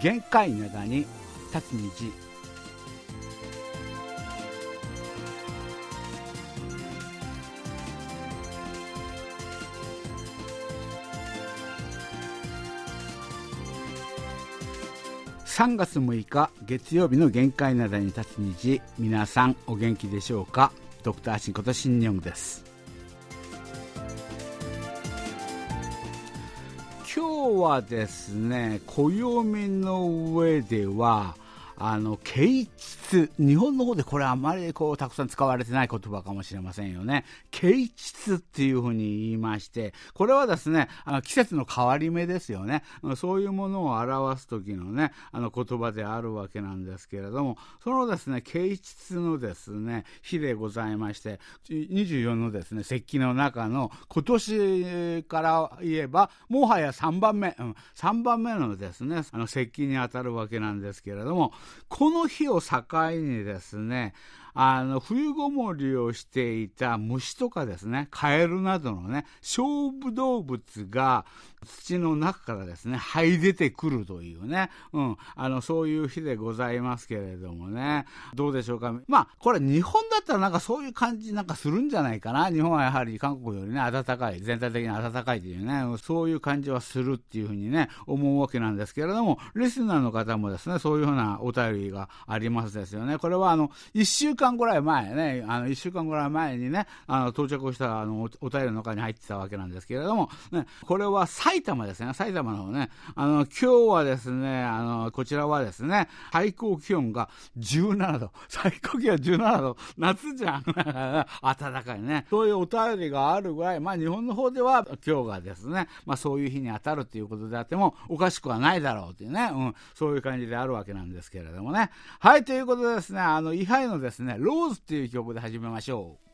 限界灘に立つ虹3月6日月曜日の限界灘に立つ虹皆さんお元気でしょうか？ドクターシンこと新日本です。はですね暦の上ではあの、啓日本の方でこれあまりこう、たくさん使われてない言葉かもしれませんよね。啓蟄っていうふうに言いまして、これはですね、あの、季節の変わり目ですよね。そういうものを表す時のね、あの、言葉であるわけなんですけれども、そのですね、啓蟄のですね、日でございまして、24のですね、石器の中の今年から言えば、もはや3番目、うん、3番目のですね、あの、石器に当たるわけなんですけれども、この日を境にですね、あの、冬ごもりをしていた虫とかですね、カエルなどのね、勝負動物が土の中からですね、這い出てくるというね、うん、あの、そういう日でございますけれどもね、どうでしょうか。まあ、これ日本だったらなんかそういう感じなんかするんじゃないかな。日本はやはり韓国よりね、暖かい、全体的に暖かいというね、そういう感じはするっていうふうにね、思うわけなんですけれども、リスナーの方もですね、そういうふうなお便りがありますですよね。これはあの、1週間ぐらい前ね、あの、1週間ぐらい前にね、あの、到着したあのお便りの中に入ってたわけなんですけれども、ね、これは埼玉ですね、埼玉の方ね、あの、今日はですね、あの、こちらはですね、最高気温が17度、最高気温17度、夏じゃん。暖かいね。そういうお便りがあるぐらい、まあ日本の方では今日がですね、まあそういう日に当たるということであってもおかしくはないだろうというね、うん、そういう感じであるわけなんですけれどもね。はい、ということでですね、あの、イハイのですね、ローズっていう曲で始めましょう。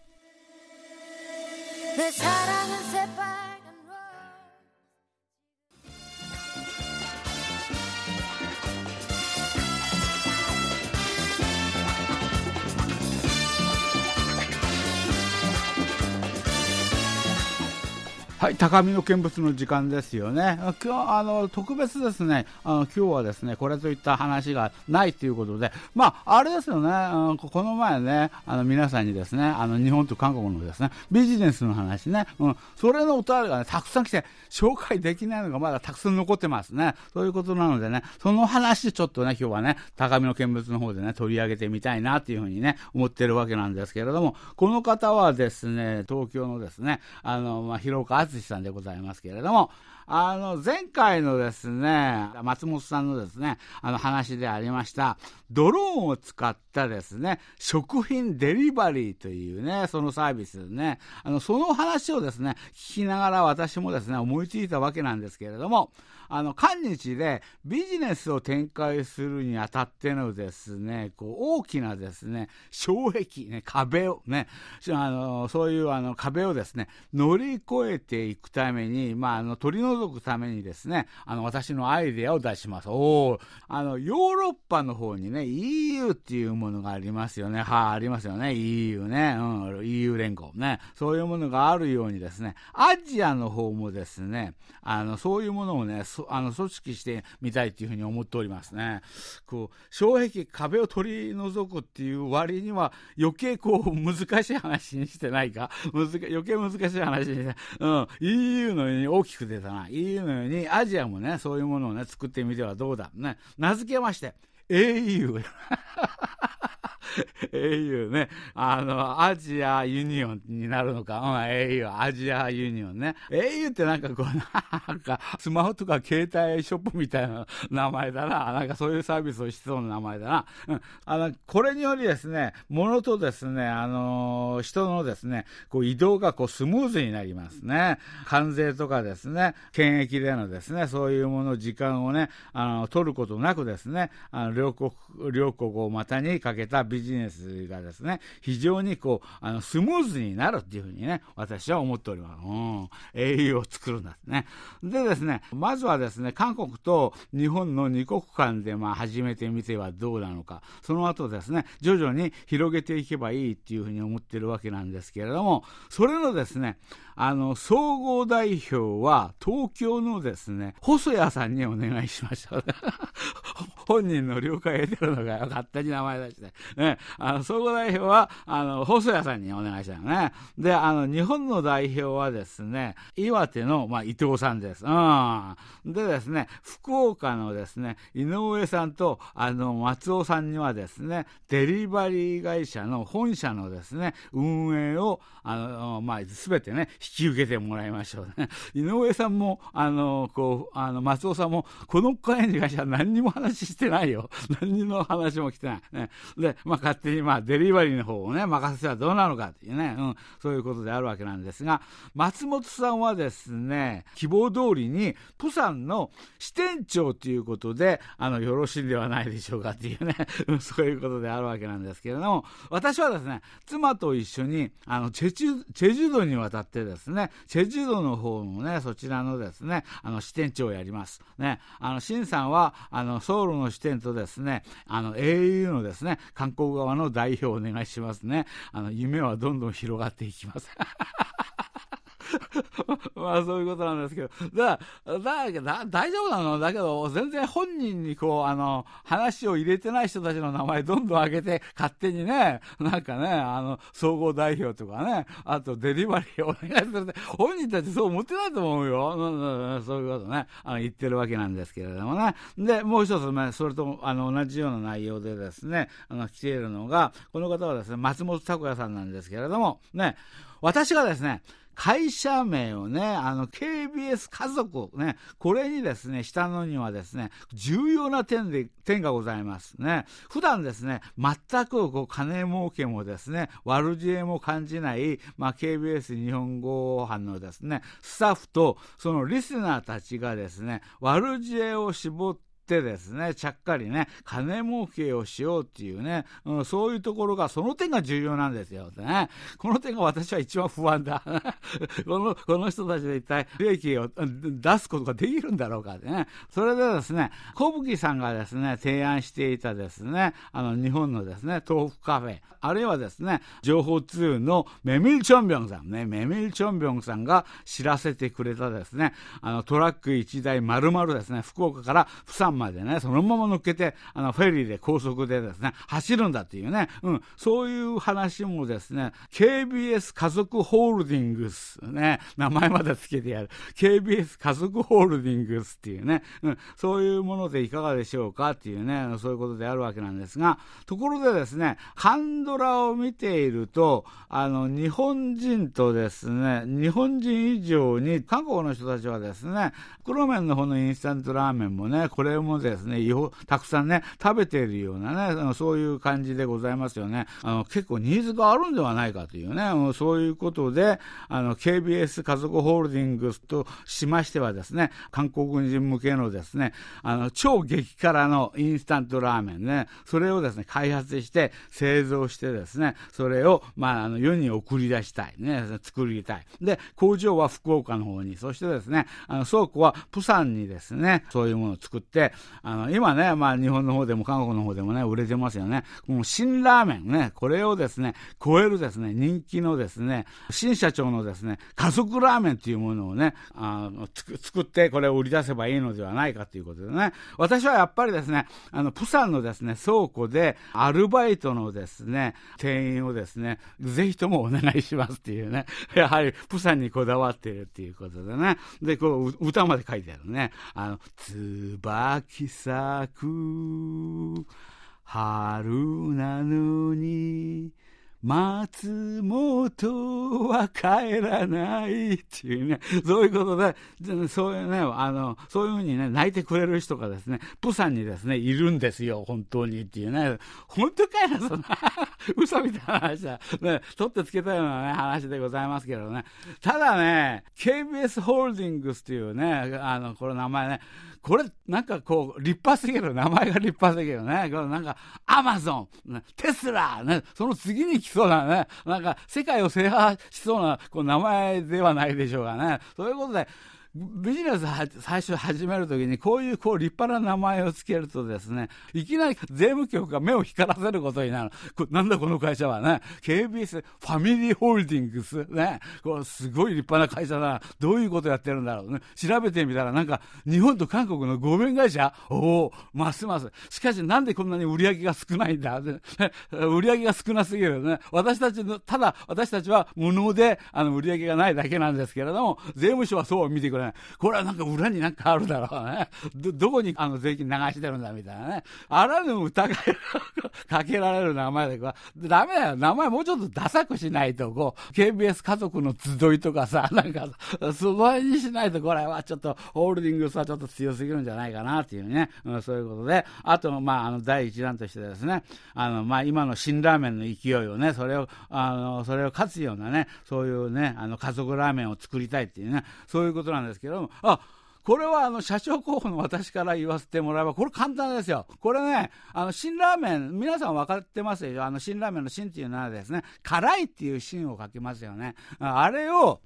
はい、高みの見物の時間ですよね。今日、あの、特別ですね、あの、今日はですね、これといった話がないということで、まあ、あれですよね、あのこの前ね、あの、皆さんにですね、あの、日本と韓国のですね、ビジネスの話ね、うん、それのお便りがね、たくさん来て、紹介できないのがまだたくさん残ってますね。そういうことなのでね、その話ちょっとね、今日はね、高みの見物の方でね、取り上げてみたいなっていうふうにね、思ってるわけなんですけれども、この方はですね、東京のですね、あの、まあ、広岡敦さんでございますけれども、あの、前回のですね、松本さんのですね、あの話でありました、ドローンを使ったですね、食品デリバリーというね、そのサービスね、あの、その話をですね、聞きながら私もですね、思いついたわけなんですけれども、あの、韓日でビジネスを展開するにあたってのですね、こう、大きなですね、障壁、ね、壁をね、あの、そういうあの壁をですね、乗り越えていくために、まあ、あの、取り除くためにですね、あの、私のアイデアを出します。おあの、ヨーロッパの方にね、EU っていうものがありますよね。はあ、ありますよね。EU ね。うん、EU 連合ね。そういうものがあるようにですね、アジアの方もですね、あの、そういうものをね、そあの組織してみたいというふうに思っておりますね。こう障壁、壁を取り除くっていう割には余計こう難しい話にしてないか？難余計難しい話にして、うん、EU のように大きく出たな。EU のようにアジアもね、そういうものをね、作ってみてはどうだ。ね。名付けまして、au。au ね、あの、アジアユニオンになるのか、うん、au、アジアユニオンね。au ってなんかこう、なんか、スマホとか携帯ショップみたいな名前だな。なんかそういうサービスをしそうな名前だな。うん。あの、これによりですね、物とですね、あの、人のですね、こう移動がこうスムーズになりますね。関税とかですね、検疫でのですね、そういうもの、時間をね、あの、取ることなくですね、あの、両国、両国を股にかけたビジネスがですね、非常にこう、あの、スムーズになるっていうふうにね、私は思っております。うん。英雄を作るんだね。でですね、まずはですね、韓国と日本の二国間でまあ始めてみてはどうなのか、その後ですね、徐々に広げていけばいいっていうふうに思ってるわけなんですけれども、それのですね、あの、総合代表は東京のですね、細谷さんにお願いしました。本人の了解を得てるのかよ、勝手に名前出して。ね、あの、総合代表は、あの、放送屋さんにお願いしたのね。で、あの、日本の代表はですね、岩手の、まあ、伊藤さんです。うん。でですね、福岡のですね、井上さんと、あの、松尾さんにはですね、デリバリー会社の本社のですね、運営を、あの、まあ、すべてね、引き受けてもらいましょうね。井上さんも、あの、こう、あの、松尾さんも、この会に関しては何にも話してないよ。何にも話も来てない。ね。で、まあ、勝手に、まあ、デリバリーの方をね、任せたらどうなのかっていうね、うん、そういうことであるわけなんですが、松本さんはですね、希望通りに、プサンの支店長ということで、あの、よろしいんではないでしょうかっていうね、そういうことであるわけなんですけれども、私はですね、妻と一緒に、あの、チェチュ、チェジュ道に渡ってですね、チェジュ道の方のね、そちらのですね、あの、支店長をやります。ね、あの、シンさんは、あの、ソウルの支店とですね、ですねあの、au のですね、観光側の代表をお願いしますね。あの、夢はどんどん広がっていきます。まあそういうことなんですけど、だ、だ、だ、大丈夫なの？だけど、全然本人にこう、あの、話を入れてない人たちの名前どんどん上げて、勝手にね、なんかね、あの、総合代表とかね、あとデリバリーお願いするって、本人たちそう思ってないと思うよ。そういうことね、あの言ってるわけなんですけれどもね。で、もう一つね、それとあの同じような内容でですね、あの、来ているのが、この方はですね、松本拓也さんなんですけれども、ね、私がですね、会社名をね、あの、KBS 家族をね、これにですね、下のにはですね、重要な点で、点がございますね。普段ですね、全くこう、金儲けもですね、悪知恵も感じない、まあ、KBS 日本語班のですね、スタッフと、そのリスナーたちがですね、悪知恵を絞って、ってですね、ちゃっかりね、金儲けをしようっていうね、うん、そういうところが、その点が重要なんですよ。ね、この点が私は一番不安だ。この、この人たちで一体利益を出すことができるんだろうかってね。それでですね、小吹さんがですね、提案していたですね、あの、日本のですね、豆腐カフェ、あるいはですね、情報通のメミル・チョンビョンさんね、メミル・チョンビョンさんが知らせてくれたですね、あの、トラック1台丸々ですね、福岡から釜山までね、そのまま乗っけて、あの、フェリーで高速でですね、走るんだっていうね、うん、そういう話もですね、KBS 家族ホールディングス、ね、名前まで付けてやる。KBS 家族ホールディングスっていうね、うん、そういうものでいかがでしょうかっていうね、そういうことであるわけなんですが、ところでですね、ハンドラを見ていると、あの、日本人とですね、日本人以上に、韓国の人たちはですね、黒麺の方のインスタントラーメンもね、これもですね、たくさんね、食べているようなね、そういう感じでございますよね。あの、結構ニーズがあるんではないかというね、そういうことで、あの、KBS 家族ホールディングスとしましてはですね、韓国人向けのですね、あの、超激辛のインスタントラーメンね、それをですね、開発して製造してですね、それを、まあ、あの、世に送り出したい。ね、作りたい。で、工場は福岡の方に、そしてですね、あの、倉庫はプサンにですね、そういうものを作って、あの、今ね、まあ、日本の方でも韓国の方でもね、売れてますよね。この新ラーメンね、これをですね、超えるですね、人気のですね、新社長のですね、家族ラーメンっていうものをね、あの、作って、これを売り出せばいいのではないかということでね、私はやっぱりですね、あの、プサンのですね、倉庫で、アルバイトのですね、店員をですね、ぜひともお願いしますっていうね、やはり、プサンにこだわっているっていうことでね、で、こう、歌まで書いてあるね、あの、つばき咲く春なのに松本は帰らないっていうね、そういうことで、そういうね、あの、そういうふうにね、泣いてくれる人がですね、プサンにですね、いるんですよ、本当にっていうね、本当かよ、そんな、嘘みたいな話だ。ね、取ってつけたようなね、話でございますけどね。ただね、KBS ホールディングスっていうね、あの、これ名前ね、これ、なんかこう、立派すぎる。名前が立派すぎるね。これなんか、アマゾン、テスラ、ね、その次に来そうなね、なんか、世界を制覇しそうな、こう、名前ではないでしょうがね。そういうことで、ビジネスは最初始めるときに、こういうこう立派な名前を付けるとですね、いきなり税務局が目を光らせることになる。なんだこの会社はね、KBS ファミリーホールディングス、ね、こうすごい立派な会社だな。どういうことやってるんだろうね。調べてみたら、なんか、日本と韓国の合弁会社？おお、ますます。しかしなんでこんなに売り上げが少ないんだ？売り上げが少なすぎるね。私たちの、ただ私たちは無能で、あの、売り上げがないだけなんですけれども、税務署はそう見てくれない。これはなんか裏になんかあるだろうね。ど、どこにあの税金流してるんだみたいなね。あらぬ疑いをかけられる名前で、ダメだよ。名前もうちょっとダサくしないと、こう、KBS 家族の集いとかさ、なんか、そのにしないと、これはちょっと、ホールディングスはちょっと強すぎるんじゃないかなっていうね。うん、そういうことで、あと、まあ、あの、第一弾としてですね、あの、まあ、今の辛ラーメンの勢いをね、それを、あの、それを勝つようなね、そういうね、あの、家族ラーメンを作りたいっていうね、そういうことなんですですけども、あ、これはあの社長候補の私から言わせてもらえば、これ簡単ですよ。これね、あの、辛ラーメン、皆さん分かってますよ。あの、辛ラーメンの辛っていうのはですね、辛いっていう辛を書きますよね。あれを、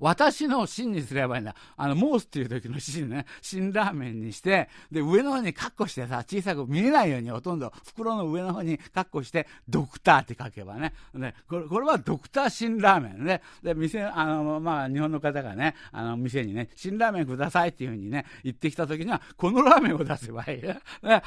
私の芯にすればいいんだ。あの、モースっていう時の芯ね、芯ラーメンにして、で、上の方にカッコしてさ、小さく見えないようにほとんど、袋の上の方にカッコして、ドクターって書けばね。で、これ、これはドクター芯ラーメンね。で、店、あの、まあ、日本の方がね、あの、店にね、芯ラーメンくださいっていうふうにね、言ってきた時には、このラーメンを出せばいい。ね、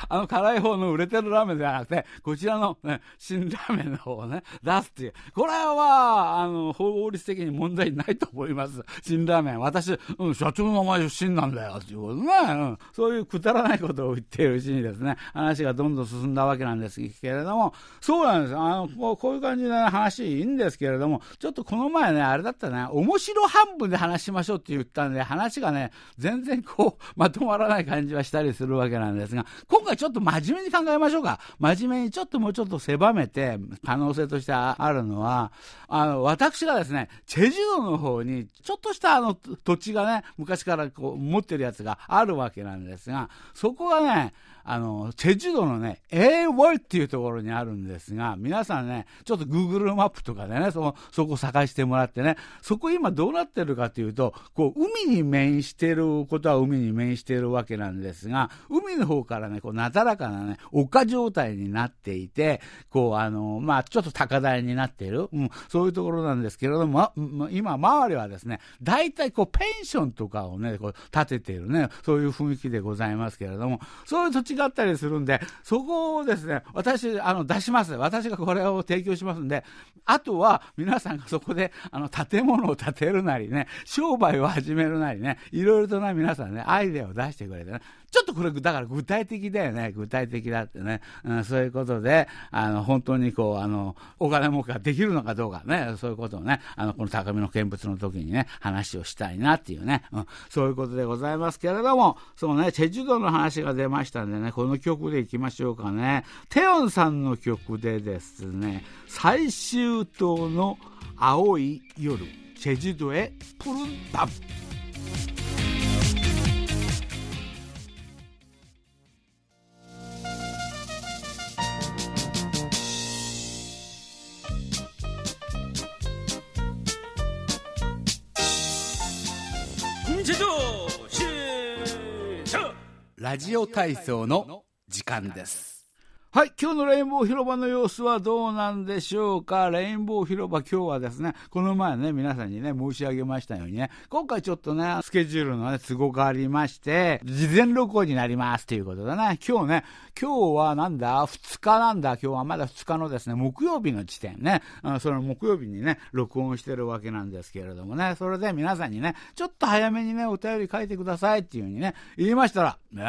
あの、辛い方の売れてるラーメンではなくて、こちらの、ね、芯ラーメンの方をね、出すっていう。これは、あの、法律的に問題ないと思う思います。辛ラーメン。私、うん、社長の名前出身なんだよ、っていうことね。うん。そういうくだらないことを言っているうちにですね、話がどんどん進んだわけなんですけれども、そうなんです。あの、こうこういう感じで、話いいんですけれども、ちょっとこの前ね、あれだったね、面白半分で話しましょうって言ったんで、話がね、全然こう、まとまらない感じはしたりするわけなんですが、今回ちょっと真面目に考えましょうか。真面目にちょっともうちょっと狭めて、可能性としてあるのは、あの、私がですね、チェジュドの方に、ちょっとしたあの土地がね、昔からこう持ってるやつがあるわけなんですが、そこがね、あの、チェジュ島のね、エーウォルっていうところにあるんですが、皆さんね、ちょっと Google マップとかでね、そそこ探してもらってね、そこ今どうなってるかというと、こう、海に面していることは海に面しているわけなんですが、海の方からね、こう、なだらかなね、丘状態になっていて、こう、あの、まあ、ちょっと高台になっている、うん、そういうところなんですけれども、ま、今、周りはですね、大体こう、ペンションとかをね、こう、建てているね、そういう雰囲気でございますけれども、そういう土地違ったりするんで、そこをですね、私、あの、出します。私がこれを提供しますんで、あとは皆さんがそこで、あの、建物を建てるなりね、商売を始めるなりね、いろいろとな皆さんね、アイデアを出してくれてね、ちょっとこれ、だから具体的だよね。具体的だってね。うん、そういうことで、あの、本当にこう、あの、お金儲けができるのかどうかね、そういうことをね、あの、この高みの見物の時にね、話をしたいなっていうね、うん、そういうことでございますけれども、そうね、チェジュドの話が出ましたんでね、この曲でいきましょうかね。テヨンさんの曲でですね、最終島の青い夜、チェジュドへプルンタブ。ラジオ体操の時間です。はい、今日のレインボー広場の様子はどうなんでしょうか？レインボー広場今日はですね、この前ね、皆さんにね、申し上げましたようにね、今回ちょっとね、スケジュールのね、都合がありまして、事前録音になりますということでね、今日ね、今日はなんだ、2日なんだ、今日はまだ2日のですね、木曜日の時点ね、その木曜日にね、録音してるわけなんですけれどもね、それで皆さんにね、ちょっと早めにね、お便り書いてくださいっていうふうにね、言いましたら、ね、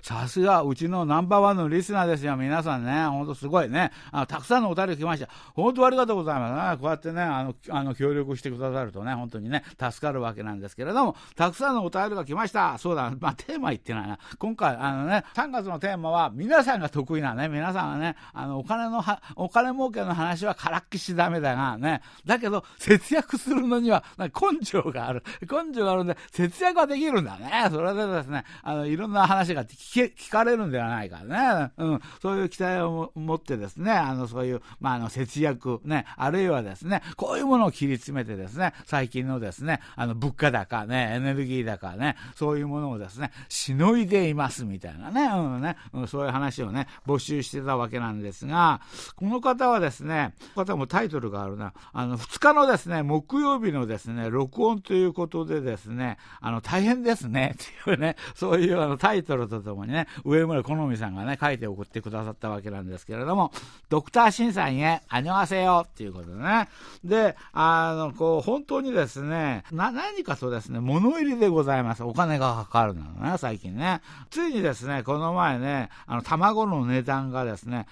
さすが、うちのナンバーワンのリスナーですよ、皆さんね、ほんとすごいね、あのたくさんのお便り来ました。本当ありがとうございますね。こうやってね、あの、あの協力してくださるとね、本当にね、助かるわけなんですけれども、たくさんのお便りが来ました。そうだ、まあ、テーマ言ってないな。今回、あのね、3月のテーマは、皆さんが得意なね、皆さんがね、あの、お金のは、お金儲けの話はからっきしダメだがね、だけど、節約するのには、根性がある。根性があるんで、節約はできるんだね。それでですね、あの、いろんな話が聞け、聞かれるんではないかね。うん、そういう期待を持ってですね、あの、そういう、まあ、あの、節約、ね、あるいはですね、こういうものを切り詰めてですね、最近のですね、あの、物価高、ね、エネルギー高、ね、そういうものをですね、しのいでいますみたいなね、うんね、うん、そういう話をね、募集してたわけなんですが、この方はですね、この方もタイトルがあるな、あの、2日のですね、木曜日のですね、録音ということでですね、あの、大変ですね、っていうね、そういうあのタイトルとともにね、上村好美さんがね、書いて送ってくださったわけなんですけれども、ドクターシンさんへ、あにょわせよっていうことでね。で、あの、こう、本当にですね、な、何かとですね、物入りでございます。お金がかかるのね、最近ね。ついにですね、この前ね、あの、卵の値段がですね、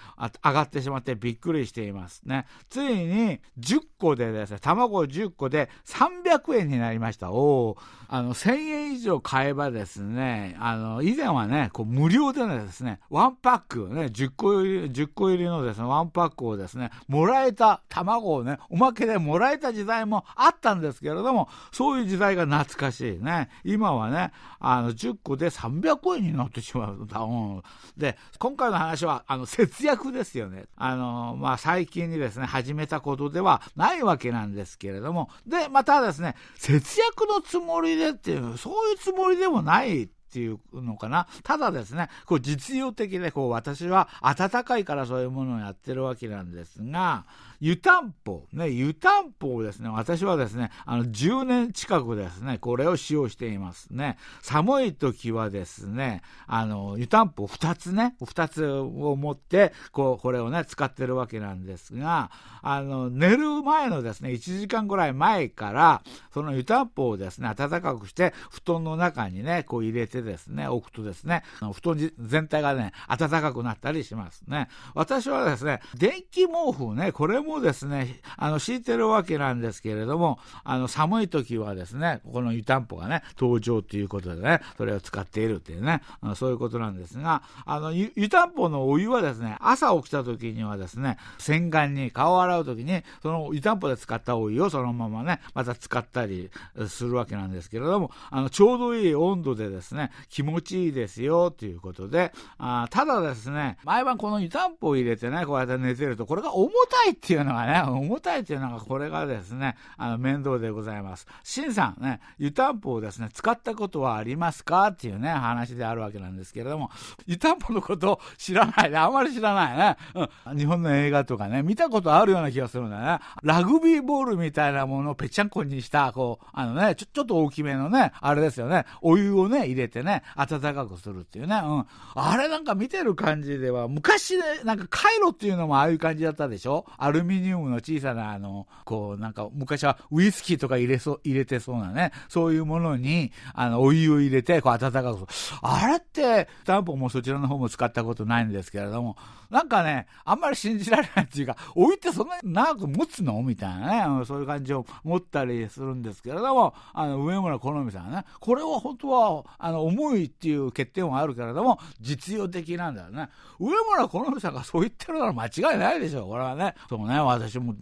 上がってしまってびっくりしていますね。ついに、10個でですね、卵10個で300円になりました。おあの、1000円以上買えばですね、あの、以前はね、こう、無料でですね、ワンパックを、ね、10個入り、10個入りのですね、ワンパックをですね、もらえた卵をね、おまけでもらえた時代もあったんですけれども、そういう時代が懐かしいね。今はね、あの、10個で300円になってしまう。うん、で、今回の話は、あの、節約ですよね。あの、まあ、最近にですね、始めたことではないわけなんですけれども、で、またですね、節約のつもりでっていう、そういうつもりでもないっていうのかな。ただですね、こう実用的で、こう私は温かいからそういうものをやってるわけなんですが、湯たんぽ、ね、湯たんぽをですね、私はですね、あの、10年近くですね、これを使用していますね。寒い時はですね、あの、湯たんぽ2つね、2つを持って、こう、これをね、使ってるわけなんですが、あの、寝る前のですね、1時間ぐらい前から、その湯たんぽをですね、暖かくして、布団の中にね、こう入れてですね、置くとですね、布団全体がね、暖かくなったりしますね。私はですね、電気毛布ね、これももですね、あの、敷いてるわけなんですけれども、あの、寒い時はですね、ここの湯たんぽがね、登場ということでね、それを使っているっていうね、そういうことなんですが、あの、湯たんぽのお湯はですね、朝起きた時にはですね、洗顔に顔を洗う時に、その湯たんぽで使ったお湯をそのままね、また使ったりするわけなんですけれども、あの、ちょうどいい温度でですね、気持ちいいですよということで、あただですね、毎晩この湯たんぽを入れてね、こうやって寝てると、これが重たいっていうのがね、重たいっていうのが、これがですね、あの、面倒でございます。シンさんね、湯たんぽをですね、使ったことはありますかっていうね、話であるわけなんですけれども、湯たんぽのことを知らないね、あんまり知らないね。うん。日本の映画とかね、見たことあるような気がするんだよね。ラグビーボールみたいなものをぺちゃんこにした、こう、あのね、ちょ、ちょっと大きめのね、あれですよね、お湯をね、入れてね、温かくするっていうね、うん。あれなんか見てる感じでは、昔ね、なんかカイロっていうのもああいう感じだったでしょ？アルミミニウムの小さな、あの、こう、なんか、昔はウイスキーとか入れそう、入れてそうなね、そういうものに、あの、お湯を入れて、こう、温かくあれって、タンポもそちらの方も使ったことないんですけれども、なんかね、あんまり信じられないっていうか、お湯ってそんなに長く持つの？みたいなね、そういう感じを持ったりするんですけれども、あの、上村好美さんはね、これは本当は、あの、重いっていう欠点はあるけれども、実用的なんだよね。上村好美さんがそう言ってるなら間違いないでしょ、これはね。そうね、私も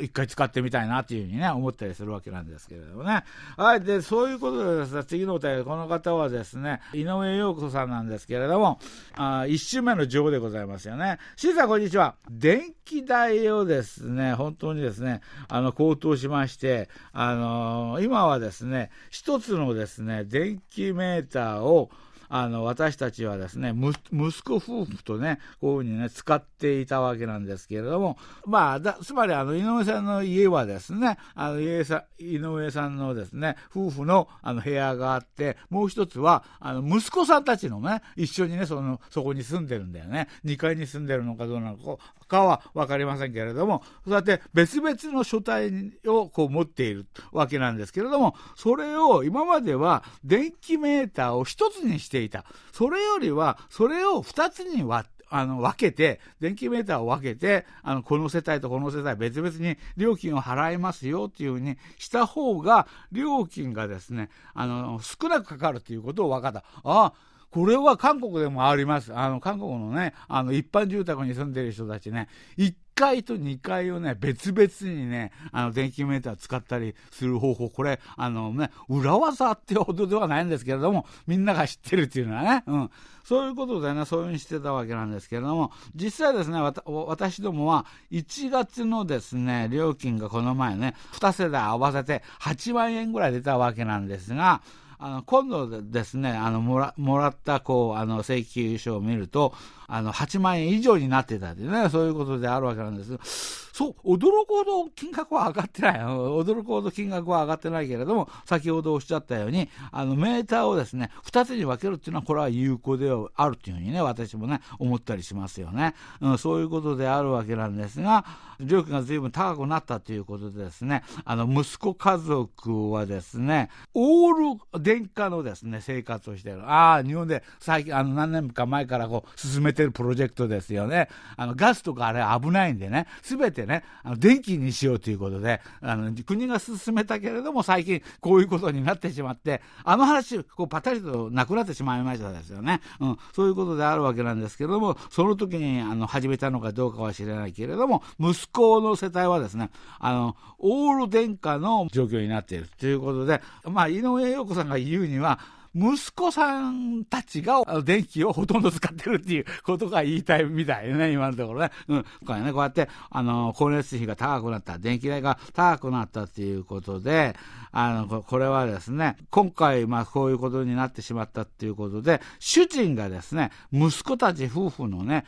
一回使ってみたいなっていうふうにね、思ったりするわけなんですけれどもね。はい、で、そういうことでですね、次のお便り、この方はですね、井上陽子さんなんですけれども、あ一週目の女王でございますよね。シーさん、こんにちは。電気代をですね、本当にですね、あの、高騰しまして、あのー、今はですね、一つのですね、電気メーターを、あの、私たちはですね、息子夫婦とね、こういうふうにね、使っていたわけなんですけれども、まあ、だつまりあの、井上さんの家はですね、あの、井さ井上さんのですね、夫婦のあの、部屋があって、もう一つは、あの、息子さんたちのね、一緒にね、その、そこに住んでるんだよね。2階に住んでるのかどうなのかは分かりませんけれども、そうやって別々の書体をこう持っているわけなんですけれども、それを今までは電気メーターを一つにしてていた。それよりは、それを2つに割あの、分けて、電気メーターを分けて、あの、この世帯とこの世帯別々に料金を払いますよっていうふうにした方が、料金がですね、あの、少なくかかるということを分かった。ああ、これは韓国でもあります。あの、韓国のね、あの、一般住宅に住んでる人たちね、一階と2階をね、別々にね、あの、電気メーター使ったりする方法、これ、あのね、裏技ってほどではないんですけれども、みんなが知ってるっていうのはね、うん。そういうことでね、そういうふうにしてたわけなんですけれども、実際ですね、私どもは1月のですね、料金がこの前ね、2世代合わせて8万円ぐらい出たわけなんですが、あの今度ですね、あのもらもらったこうあの請求書を見ると、あの8万円以上になってたってね、そういうことであるわけなんです。そう、驚くほど金額は上がってない。驚くほど金額は上がってないけれども、先ほどおっしゃったように、あのメーターをですね、2つに分けるっていうのは、これは有効であるというふうにね、私もね、思ったりしますよね。うん、そういうことであるわけなんですが、料金が随分高くなったということでですね、あの息子家族はですね、オール電化のですね、生活をしている。ああ、日本で最近、あの何年か前からこう進めててるプロジェクトですよね。あの、ガスとかあれ危ないんでね、すべてね、あの、電気にしようということで、あの、国が進めたけれども、最近こういうことになってしまって、あの話、こう、パタリとなくなってしまいましたですよね。うん、そういうことであるわけなんですけれども、その時に、あの、始めたのかどうかは知らないけれども、息子の世帯はですね、あの、オール電化の状況になっているということで、まあ、井上陽子さんが言うには、息子さんたちが電気をほとんど使ってるっていうことが言いたいみたいね、今のところね。うん。これね、こうやって、あの、光熱費が高くなった、電気代が高くなったっていうことで、あの、これはですね、今回、まあ、こういうことになってしまったっていうことで、主人がですね、息子たち夫婦のね、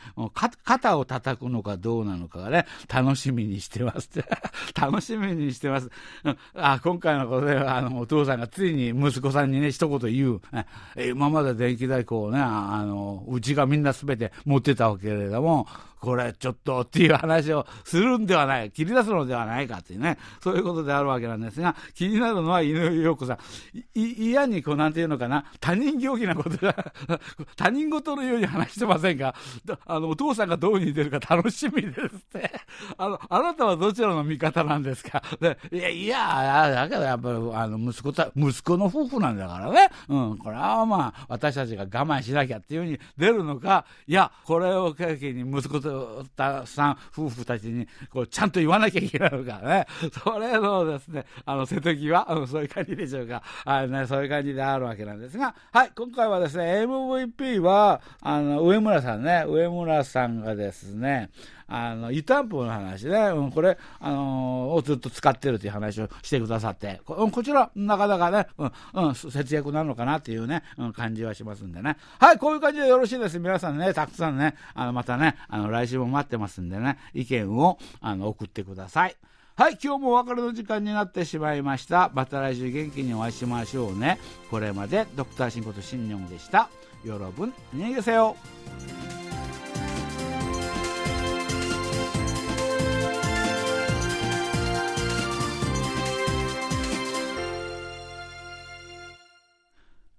肩を叩くのかどうなのかがね、楽しみにしてますって。楽しみにしてます。うんあ今回のことで、あの、お父さんがついに息子さんにね、一言言う。今まで電気代こうね、あの、うちがみんなすべて持ってたわけれども、これちょっとっていう話をするんではない、切り出すのではないかっていうね、そういうことであるわけなんですが、気になるのは井上陽子さん、い嫌にこうなんていうのかな、他人行儀なことが 他人事のように話してませんか、あのお父さんがどうに出るか楽しみですって。あの、あなたはどちらの味方なんですか、でいや、いや、だけどやっぱりあの息子た息子の夫婦なんだからね、うん、これはまあ、私たちが我慢しなきゃっていうふうに出るのか、いや、これを契機に息子と田さん夫婦たちにこうちゃんと言わなきゃいけないのかね、それのですね、あの瀬戸際、うん、そういう感じでしょうか、あね、そういう感じであるわけなんですが、はい、今回はですね、MVP はあの上村さんね、上村さんがですね、あの、湯たんぽの話ね、うん、これ、あのー、をずっと使ってるという話をしてくださって、ここちら、なかなかね、うん、うん、節約なのかなっていうね、うん、感じはしますんでね。はい、こういう感じでよろしいです。皆さんね、たくさんね、あの、またね、あの、来週も待ってますんでね、意見を、あの、送ってください。はい、今日もお別れの時間になってしまいました。また来週元気にお会いしましょうね。これまで、ドクターシンことシンニョンでした。よろぶん、にげせよ。